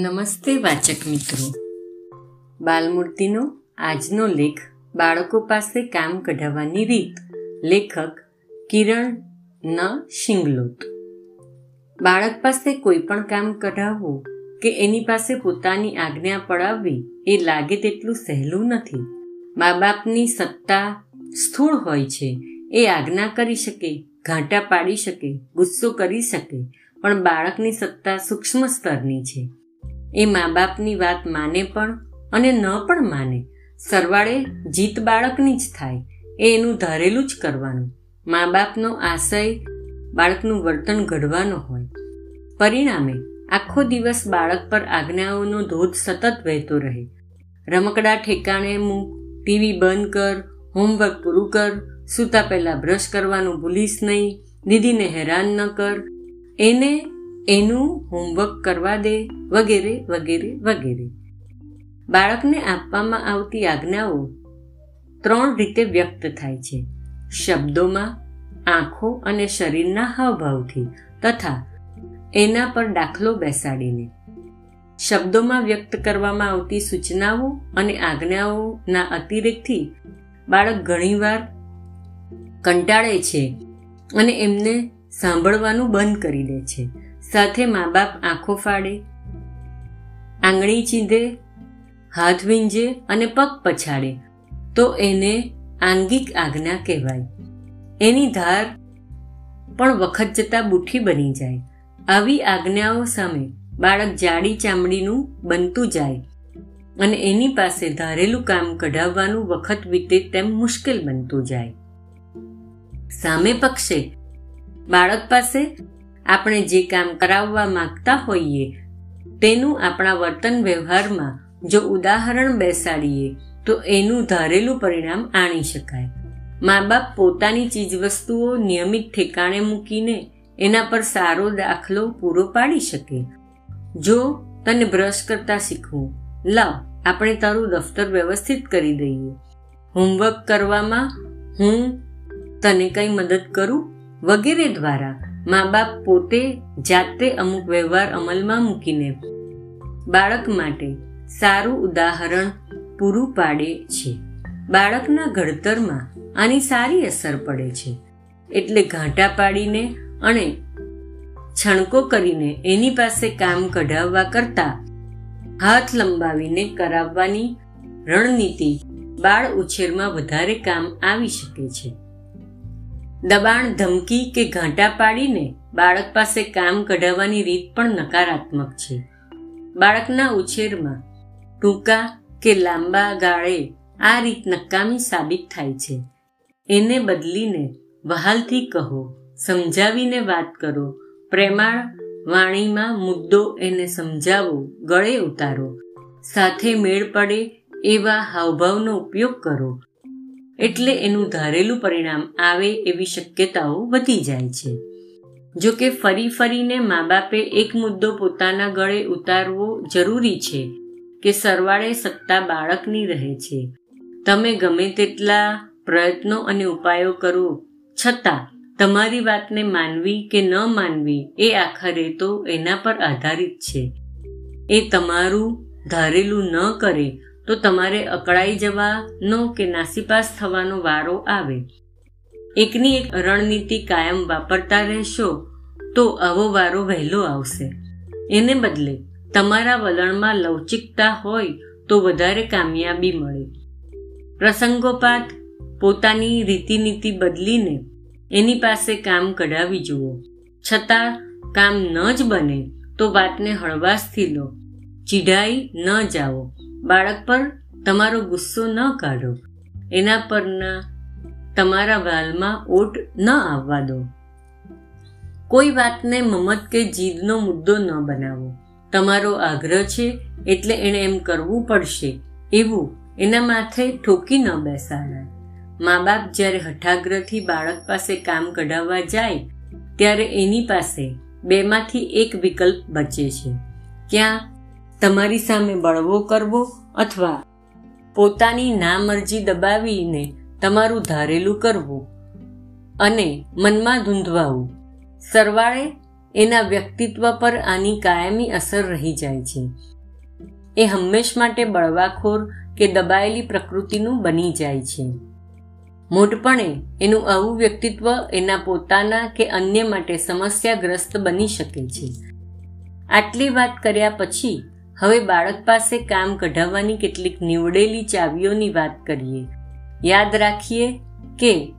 નમસ્તે વાચક મિત્રો. બાલમૂર્તિનો આજનો લેખ બાળકો પાસે કામ કઢાવવાની રીત. લેખક કિરણ ન શિંગલોત. બાળક પાસે કોઈ પણ કામ કઢાવવું કે એની પાસે પોતાની આજ્ઞા પડાવવી એ લાગે તેટલું સહેલું નથી. મા બાપની સત્તા સ્થૂળ હોય છે. એ આજ્ઞા કરી શકે, ઘાંટા પાડી શકે, ગુસ્સો કરી શકે, પણ બાળકની સત્તા સૂક્ષ્મ સ્તરની છે. એ મા બાપની વાત માને પણ અને ન પણ માને. સરવાળે જીત બાળકની જ થાય, એ એનું ધારેલું જ કરવાનું. મા બાપનો આશય બાળકનું વર્તન ઘડવાનો હોય. પરિણામે, આખો દિવસ બાળક પર આજ્ઞાઓનો ધોધ સતત વહેતો રહે. રમકડા ઠેકાણે મૂક, ટીવી બંધ કર, હોમવર્ક પૂરું કર, સૂતા પહેલાં બ્રશ કરવાનું ભૂલીશ નહીં, દીદીને હેરાન ન કર. એને એનું હોમવર્ક કરવા દે, વગેરે વગેરે વગેરે. બાળકને આપવામાં આવતી આજ્ઞાઓ ત્રણ રીતે વ્યક્ત થાય છે. શબ્દોમાં, આંખો અને શરીરના હાવભાવથી તથા એના પર દાખલો બેસાડીને. શબ્દોમાં વ્યક્ત કરવામાં આવતી સૂચનાઓ અને આજ્ઞાઓના અતિરેકથી બાળક ઘણીવાર કંટાળે છે અને એમને સાંભળવાનું બંધ કરી દે છે. સાથે મા બાપ આંખો ફાડે, આંગળી ચીંધે, હાથ વીંજે અને પગ પછાડે. તો એને આંગિક આજ્ઞા કહેવાય. એની ધાર પણ વખત જતાં બુઠી બની જાય. આવી આજ્ઞાઓ સામે બાળક જાડી ચામડીનું બનતું જાય અને એની પાસે ધારેલું કામ કઢાવવાનું વખત વીતે તેમ મુશ્કેલ બનતું જાય. સામે પક્ષે બાળક પાસે આપણે જે કામ કરાવવા માંગતા હોઈએ, તેનું આપણા વર્તન વ્યવહારમાં જો ઉદાહરણ બેસાડીએ, તો એનું ધારેલું પરિણામ આણી શકાય. મા બાપ પોતાની ચીજવસ્તુઓ નિયમિત ઠેકાણે મૂકીને એના પર સારો દાખલો પૂરો પાડી શકે. જો તને બ્રશ કરતા શીખવું લાવ, આપણે તારું દફતર વ્યવસ્થિત કરી દઈએ. હોમવર્ક કરવામાં હું તને કંઈ મદદ કરું? વગેરે દ્વારા. મા બાપ પોતે જાતે અમુક વ્યવહાર અમલમાં મૂકીને બાળક માટે સારું ઉદાહરણ પૂરું પાડે છે. બાળકના ઘડતરમાં આની સારી અસર પડે છે. એટલે ઘાંટા પાડીને અને છણકો કરીને એની પાસે કામ કઢાવવા કરતા હાથ લંબાવીને કરાવવાની રણનીતિ બાળ ઉછેરમાં વધારે કામ આવી શકે છે. દબાણ, ધમકી કે ઘાંટા પાડીને બાળક પાસે કામ કઢાવવાની રીત પણ નકારાત્મક છે. બાળકના ઉછેરમાં ટૂંકા કે લાંબા ગાળે આ રીત નકામી સાબિત થાય છે. એને બદલીને વહાલથી કહો, સમજાવીને વાત કરો, પ્રેમાળ વાણીમાં મુદ્દો એને સમજાવો, ગળે ઉતારો. સાથે મેળ પડે એવા હાવભાવનો ઉપયોગ કરો. એટલે એનું ધારેલું પરિણામ આવે એવી શક્યતાઓ વધી જાય છે. જો કે ફરી ફરીને મા બાપે એક મુદ્દો પોતાના ગળે ઉતારવો જરૂરી છે કે સરવાળે સત્તા બાળકની રહે છે. તમે ગમે તેટલા પ્રયત્નો અને ઉપાયો કરો, છતાં તમારી વાતને માનવી કે ન માનવી એ આખરે તો એના પર આધારિત છે. એ તમારું ધારેલું ન કરે તો તમારે અકળાઈ જવાનો કે નાસીપાસ થવાનો વારો આવે. એકની એક રણનીતિ કાયમ વાપરતા રહેશો, તો આવો વારો વહેલો આવશે. એને બદલે તમારા વલણમાં લવચિકતા હોય, તો વધારે કામયાબી મળે. પ્રસંગોપાત પોતાની રીતિનીતિ બદલીને એની પાસે કામ કઢાવી જુઓ. છતાં કામ ન જ બને, તો વાતને હળવાશથી લો. ચીડાઈ ન જાઓ. બાળક પર તમારો ગુસ્સો ન કાઢો. એના પરના તમારા વાલમાં ઓટ ન આવવા દો. કોઈ વાતને મમત કે જીદનો મુદ્દો ન બનાવો. તમારો આગ્રહ છે એટલે એણે એમ કરવું પડશે. એવું એના માથે ઠોકી ન બેસાડાય. મા બાપ જ્યારે હઠાગ્રહથી બાળક પાસે કામ કઢાવવા જાય, ત્યારે એની પાસે બેમાંથી એક વિકલ્પ બચે છે. ક્યાં તમારી સામે બળવો કરવો અથવા પોતાની નામરજી દબાવીને તમારું ધારેલું કરવું અને મનમાં ધૂંધવાવું. સરવાળે એના વ્યક્તિત્વ પર આની કાયમી અસર રહી જાય છે. એ હંમેશ માટે બળવાખોર કે દબાયેલી પ્રકૃતિનું બની જાય છે. મોટપણે એનું આવું વ્યક્તિત્વ એના પોતાના કે અન્ય માટે સમસ્યાગ્રસ્ત બની શકે છે. આટલી વાત કર્યા પછી હવે બાળક પાસે કામ કઢાવવાની કેટલીક નીવડેલી ચાવીઓની વાત કરીએ. યાદ રાખીએ કે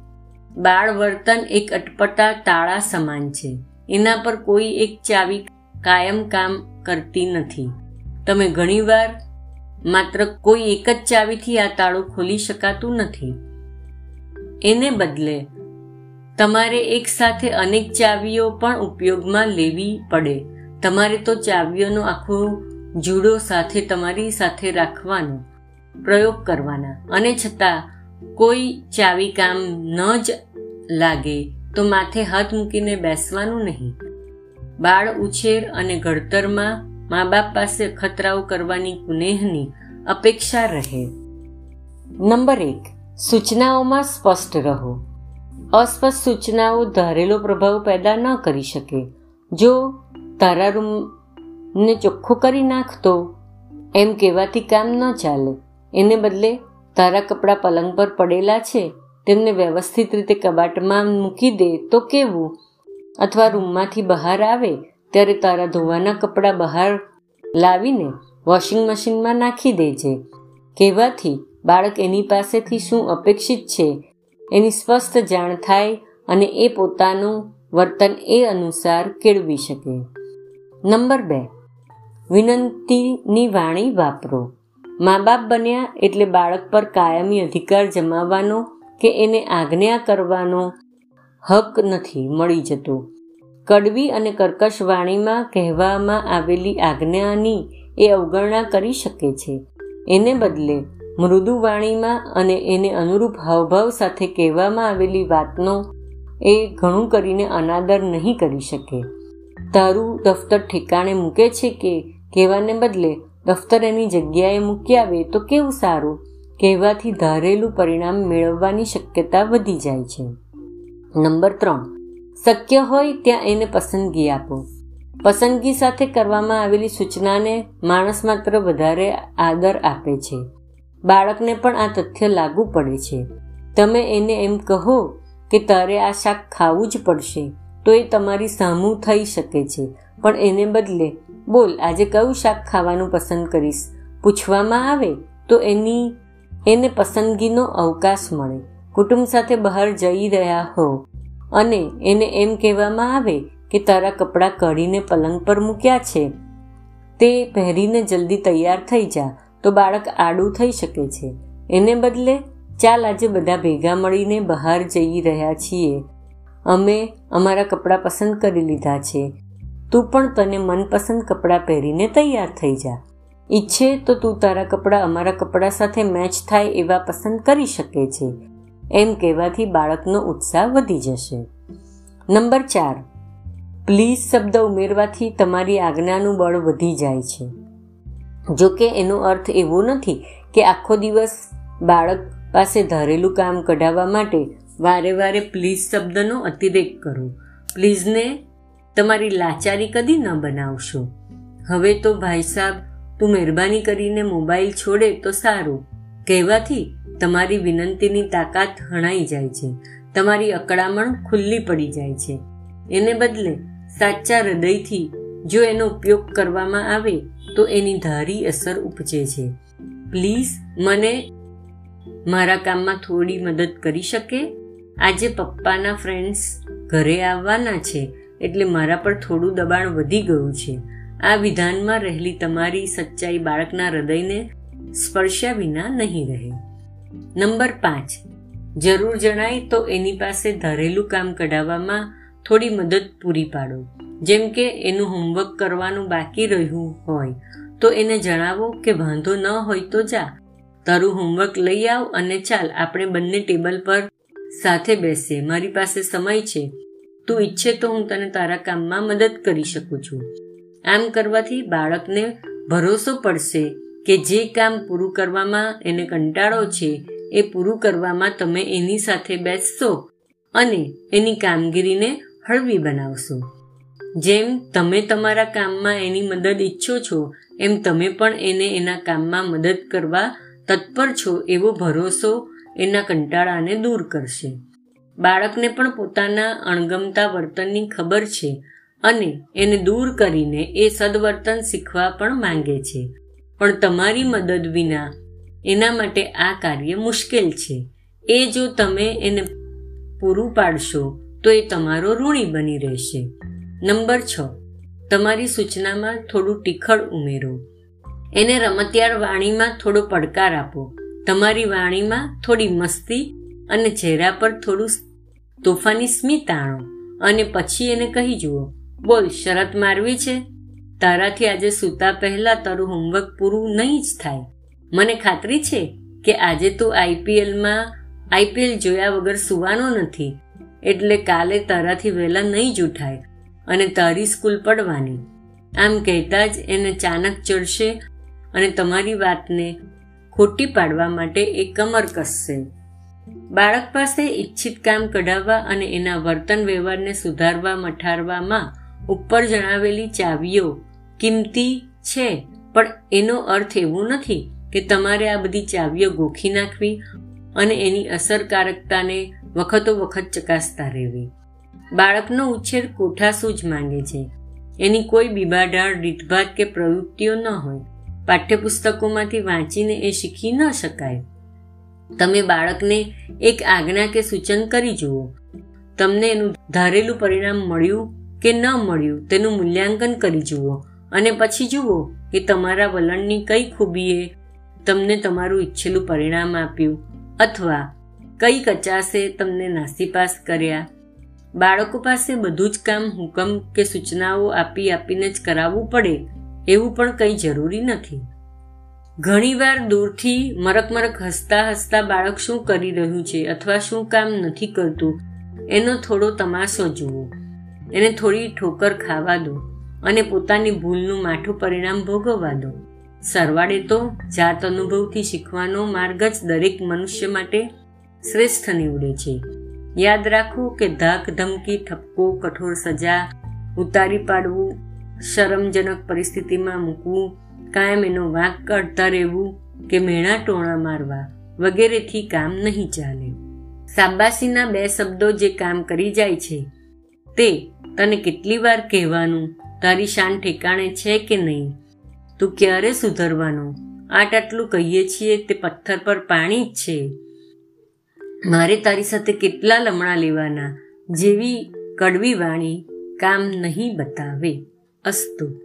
બાળ વર્તન એક અટપટા તાળા સમાન છે. એના પર કોઈ એક ચાવી કાયમ કામ કરતી નથી. તમે ઘણીવાર માત્ર કોઈ એક જ ચાવીથી આ તાળું ખોલી શકાતું નથી. એને બદલે તમારે એક સાથે અનેક ચાવીઓ પણ ઉપયોગમાં લેવી પડે. તમારે તો ચાવીઓનો આખો જુડો સાથે તમારી સાથે રાખવાનો પ્રયોગ કરવાના. અને છતાં, કોઈ ચાવી કામ ન જ લાગે, તો માથે હાથ મૂકીને બેસવાનું નહીં. બાળ ઉછેર અને ઘડતરમાં મા બાપ પાસે ખતરાઓ કરવાની કુનેહની અપેક્ષા રહે. નંબર એક, સૂચનાઓમાં સ્પષ્ટ રહો. અસ્પષ્ટ સૂચનાઓ ધારેલો પ્રભાવ પેદા ન કરી શકે. જો તારા રૂમને ચોખ્ખો કરી નાખતો એમ કહેવાથી કામ ન ચાલે. એને બદલે તારા કપડાં પલંગ પર પડેલા છે, તેમને વ્યવસ્થિત રીતે કબાટમાં મૂકી દે તો કેવું? અથવા રૂમમાંથી બહાર આવે, ત્યારે તારા ધોવાના કપડાં બહાર લાવીને વોશિંગ મશીનમાં નાખી દેજે. કહેવાથી બાળક એની પાસેથી શું અપેક્ષિત છે, એની સ્પષ્ટ જાણ થાય અને એ પોતાનું વર્તન એ અનુસાર કેળવી શકે. નંબર બે. વિનંતીની વાણી વાપરો. મા બાપ બન્યા એટલે બાળક પર કાયમી અધિકાર જમાવવાનો કે એને આજ્ઞા કરવાનો હક નથી, મળી જતો. કડવી અને કર્કશ વાણીમાં કહેવામાં આવેલી આજ્ઞાની એ અવગણના કરી શકે છે. એને બદલે મૃદુ વાણીમાં અને એને અનુરૂપ હાવભાવ સાથે કહેવામાં આવેલી વાતનો એ ઘણું કરીને અનાદર નહીં કરી શકે. તારું દફતર ઠેકાણે મૂકે છે કે કહેવાને બદલે દફતર જગ્યાએ મૂકી આવે તો કેવું સારું? કહેવાથી ધારેલું પરિણામ મેળવવાની શક્યતા વધી જાય છે. નંબર ત્રણ. શક્ય હોય ત્યાં એને પસંદગી આપો. પસંદગી સાથે કરવામાં આવેલી સૂચનાને માણસ માત્ર વધારે આદર આપે છે. બાળકને પણ આ તથ્ય લાગુ પડે છે. તમે એને એમ કહો કે તારે આ શાક ખાવું જ પડશે, તો એ તમારી સામું થઈ શકે છે, પણ એને બદલે બોલ, આજે કયું શાક ખાવાનું પસંદ કરીશ? પૂછવામાં આવે તો એની, એને પસંદગીનો અવકાશ મળે. કુટુંબ સાથે બહાર જઈ રહ્યા હો. અને એને એમ કહેવામાં આવે કે તારા કપડાં કાઢીને પલંગ પર મૂક્યા છે. તે પહેરીને જલ્દી તૈયાર થઈ જા, તો બાળક આડું થઈ શકે છે. એને બદલે, ચાલ આજે બધા ભેગા મળીને બહાર જઈ રહ્યા છીએ. અમે અમારા કપડાં પસંદ કરી લીધા છે. તું પણ તને મનપસંદ કપડાં પહેરીને તૈયાર થઈ જા. ઈચ્છે તો તું તારા કપડાં અમારા કપડાં સાથે મેચ થાય એવા પસંદ કરી શકે છે. એમ કહેવાથી બાળકનો ઉત્સાહ વધી જશે. નંબર ચાર. પ્લીઝ શબ્દ ઉમેરવાથી તમારી આજ્ઞાનું બળ વધી જાય છે. જો કે એનો અર્થ એવો નથી કે આખો દિવસ બાળક પાસે ધારેલું કામ કઢાવવા માટે વારે વારે પ્લીઝ શબ્દનો અતિરેક કરો. પ્લીઝને તમારી લાચારી કદી ન બનાવશો. હવે તો ભાઈ સાહેબ તું મહેરબાની કરીને મોબાઈલ છોડે તો સારું. કહેવાથી તમારી વિનંતીની તાકાત હણાઈ જાય છે. તમારી અકળામણ ખુલ્લી પડી જાય છે. એને બદલે સાચા હૃદયથી જો એનો ઉપયોગ કરવામાં આવે, તો એની ધારી અસર ઉપજે છે. પ્લીઝ મને મારા કામમાં થોડી મદદ કરી શકે? આજે પપ્પાના ફ્રેન્ડ્સ ઘરે આવવાના છે. એટલે મારા પર થોડું દબાણ વધી ગયું છે. આ વિધાનમાં રહેલી તમારી સચ્ચાઈ બાળકના હૃદયને સ્પર્શ્યા વિના નહીં રહે. નંબર પાંચ. જરૂર જણાય તો એની પાસે ધારેલું કામ કઢાવવામાં થોડી મદદ પૂરી પાડો. જેમ કે એનું હોમવર્ક કરવાનું બાકી રહ્યું હોય, તો એને જણાવો કે વાંધો ન હોય તો જા. તારું હોમવર્ક લઈ આવ અને ચાલ, આપણે બંને ટેબલ પર સાથે બેસીએ. મારી પાસે સમય છે. તું ઈચ્છે તો હું તને તારા કામમાં મદદ કરી શકું છું. આમ કરવાથી બાળકને ભરોસો પડશે કે જે કામ પૂરું કરવામાં એને કંટાળો છે, એ પૂરું કરવામાં તમે એની સાથે બેસશો અને એની કામગીરીને હળવી બનાવશો. જેમ તમે તમારા કામમાં એની મદદ ઈચ્છો છો, એમ તમે પણ એને એના કામમાં મદદ કરવા તત્પર છો એવો ભરોસો એના કંટાળાને દૂર કરશે. બાળકને પણ પોતાના અણગમતા વર્તનની ખબર છે અને એને દૂર કરીને એ સદવર્તન શીખવા પણ માંગે છે. પણ તમારી મદદ વિના એના માટે આ કાર્ય મુશ્કેલ છે. એ જો તમે એને પૂરું પાડશો, તો એ તમારો ઋણી બની રહેશે. નંબર છ. તમારી સૂચનામાં થોડું ટીખળ ઉમેરો. એને રમતિયાળ વાણીમાં થોડો પડકાર આપો. તમારી વાણીમાં થોડી મસ્તી અને ચહેરા પર થોડું તોફાની સ્મિત આણો અને પછી એને કહી જુઓ, બોલ, શરત મારવી છે? તારાથી આજે સૂતા પહેલા તારું હોમવર્ક પૂરું નહીં જ થાય. મને ખાતરી છે કે આજે તું આઈપીએલમાં આઈપીએલ જોયા વગર સુવાનો નથી, એટલે કાલે તારાથી વહેલા નહીં જ ઉઠાય અને તારી સ્કૂલ પડવાની. આમ કહેતા જ એને ચાનક ચડશે અને તમારી વાતને ખોટી પાડવા માટે એ કમર કસશે. બાળક પાસે ઈચ્છિત કામ કઢાવવા અને એના વર્તન વ્યવહારને સુધારવા મઠારવામાં ઉપર જણાવેલી ચાવીઓ કિંમતી છે. પણ એનો અર્થ એવો નથી કે તમારે આ બધી ચાવીઓ ગોખી નાખવી અને એની અસરકારકતાને વખતો વખત ચકાસતા રહેવી. બાળકનો ઉછેર કોઠાસૂજ માંગે છે. એની કોઈ બીબાઢાળ રીતભાત કે પ્રવૃત્તિઓ ન હોય. પાઠ્યપુસ્તકોમાંથી વાંચીને એ શીખી ન શકાય. તમે બાળકને એક આજ્ઞા કે સૂચન કરી જુઓ. તમને એનું ધારેલું પરિણામ મળ્યું કે ન મળ્યું તેનું મૂલ્યાંકન કરી જુઓ. અને પછી જુઓ કે તમારા વલણની કઈ ખૂબીએ તમને તમારું ઈચ્છેલું પરિણામ આપ્યું. અથવા કઈ કચાસે તમને નાસીપાસ કર્યા. બાળકો પાસે બધું જ કામ, હુકમ કે સૂચનાઓ આપી આપીને જ કરાવવું પડે, એવું પણ કંઈ જરૂરી નથી. ઘણીવાર દૂરથી મરક મરક હસતા હસતા બાળક શું કરી રહ્યું છે અથવા શું કામ નથી કરતું, એનો થોડો તમાશો જુઓ. એને થોડી ઠોકર ખાવા દો અને પોતાની ભૂલનું માઠું પરિણામ ભોગવવા દો. સરવાળે તો જાત અનુભવથી શીખવાનો માર્ગ જ દરેક મનુષ્ય માટે શ્રેષ્ઠ નીવડે છે. યાદ રાખો કે ધાક ધમકી, ઠપકો, કઠોર સજા, ઉતારી પાડવું, શરમજનક પરિસ્થિતિમાં મૂકવું કાયમ એનો વાંક કાઢતા રહેવું કે મેણા ટોણા મારવા વગેરેથી કામ નહીં ચાલે. સાબાસીના બે શબ્દો જે કામ કરી જાય છે, તે તને કેટલી વાર કહેવાનું, તારી શાન ઠેકાણે છે કે નહીં? તું ક્યારે સુધરવાનો? આટ આટલું કહીએ છીએ તે પથ્થર પર પાણી જ છે. મારે તારી સાથે કેટલા લમણા લેવાના, જેવી કડવી વાણી કામ નહીં બતાવે. અસ્તુ.